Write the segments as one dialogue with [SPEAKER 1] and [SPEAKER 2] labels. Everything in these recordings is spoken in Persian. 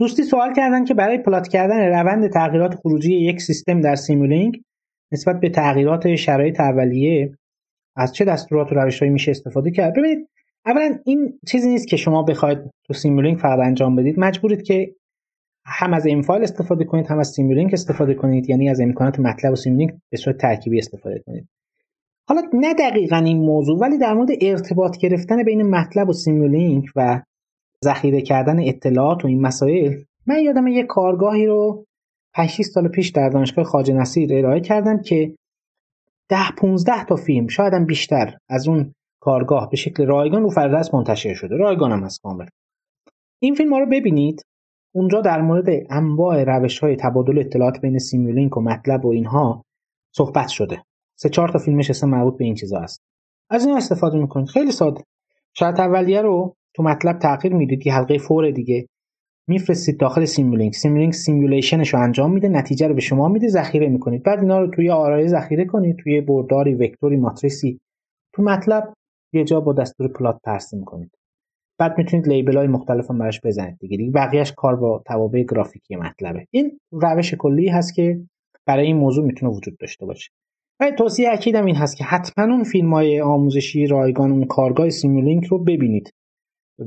[SPEAKER 1] دوستی سوال کردن که برای plot کردن روند تغییرات خروجی یک سیستم در Simulink نسبت به تغییرات شرایط اولیه از چه دستورات و روشهایی میشه استفاده کرد؟ ببینید اولا این چیزی نیست که شما بخواید تو Simulink فقط انجام بدید. مجبورید که هم از m-file استفاده کنید هم از Simulink استفاده کنید. یعنی از امکانات MATLAB و Simulink به صورت ترکیبی استفاده کنید. حالا نه دقیقا این موضوع ولی در مورد ارتباط گرفتن بین MATLAB و Simulink و ذخیره کردن اطلاعات و این مسائل من یادم یه کارگاهی رو 8 سال پیش در دانشگاه خواجه نصیر ارائه کردم که ده 15 تا فیلم شاید هم بیشتر از اون کارگاه به شکل رایگان رو فردرس منتشر شده. رایگان هم از کامل این فیلم ها رو ببینید. اونجا در مورد انواع روش های تبادل اطلاعات بین سیمولینک و مطلب و اینها صحبت شده. سه چهار تا فیلمش اصلا مربوط به این چیزا هست. از این استفاده می‌کنید. خیلی ساده. شرایط اولیه رو تو MATLAB تغییر می‌دید یه حلقه for دیگه. میفرستید داخل Simulink. Simulink simulation ش رو انجام میده نتیجه رو به شما میده ذخیره می‌کنید. بعد اینا رو توی array ذخیره کنید توی برداری وکتوری ماتریسی. تو MATLAB یه جا با دستور plot ترسیم کنید بعد می‌تونید label های مختلف هم براش بزنید دیگه. دیگه بقیه‌ش کار با توابع گرافیکی MATLAB ه. این روش کلی هست که برای این موضوع می‌تونه وجود داشته باشه. و توصیه اکیدم این هست که حتما اون فیلم های آموزشی رایگان اون کارگاه سیمولینک رو ببینید.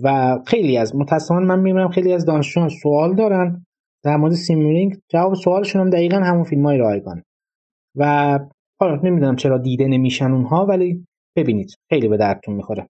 [SPEAKER 1] و خیلی از متاسفانه من می‌بینم خیلی از دانشجویان سوال دارن. در مورد سیمولینک جواب سوالشون هم دقیقا همون فیلم های رایگان و حالا نمی‌دونم چرا دیده نمیشن اونها ولی ببینید. خیلی به دردتون می‌خوره.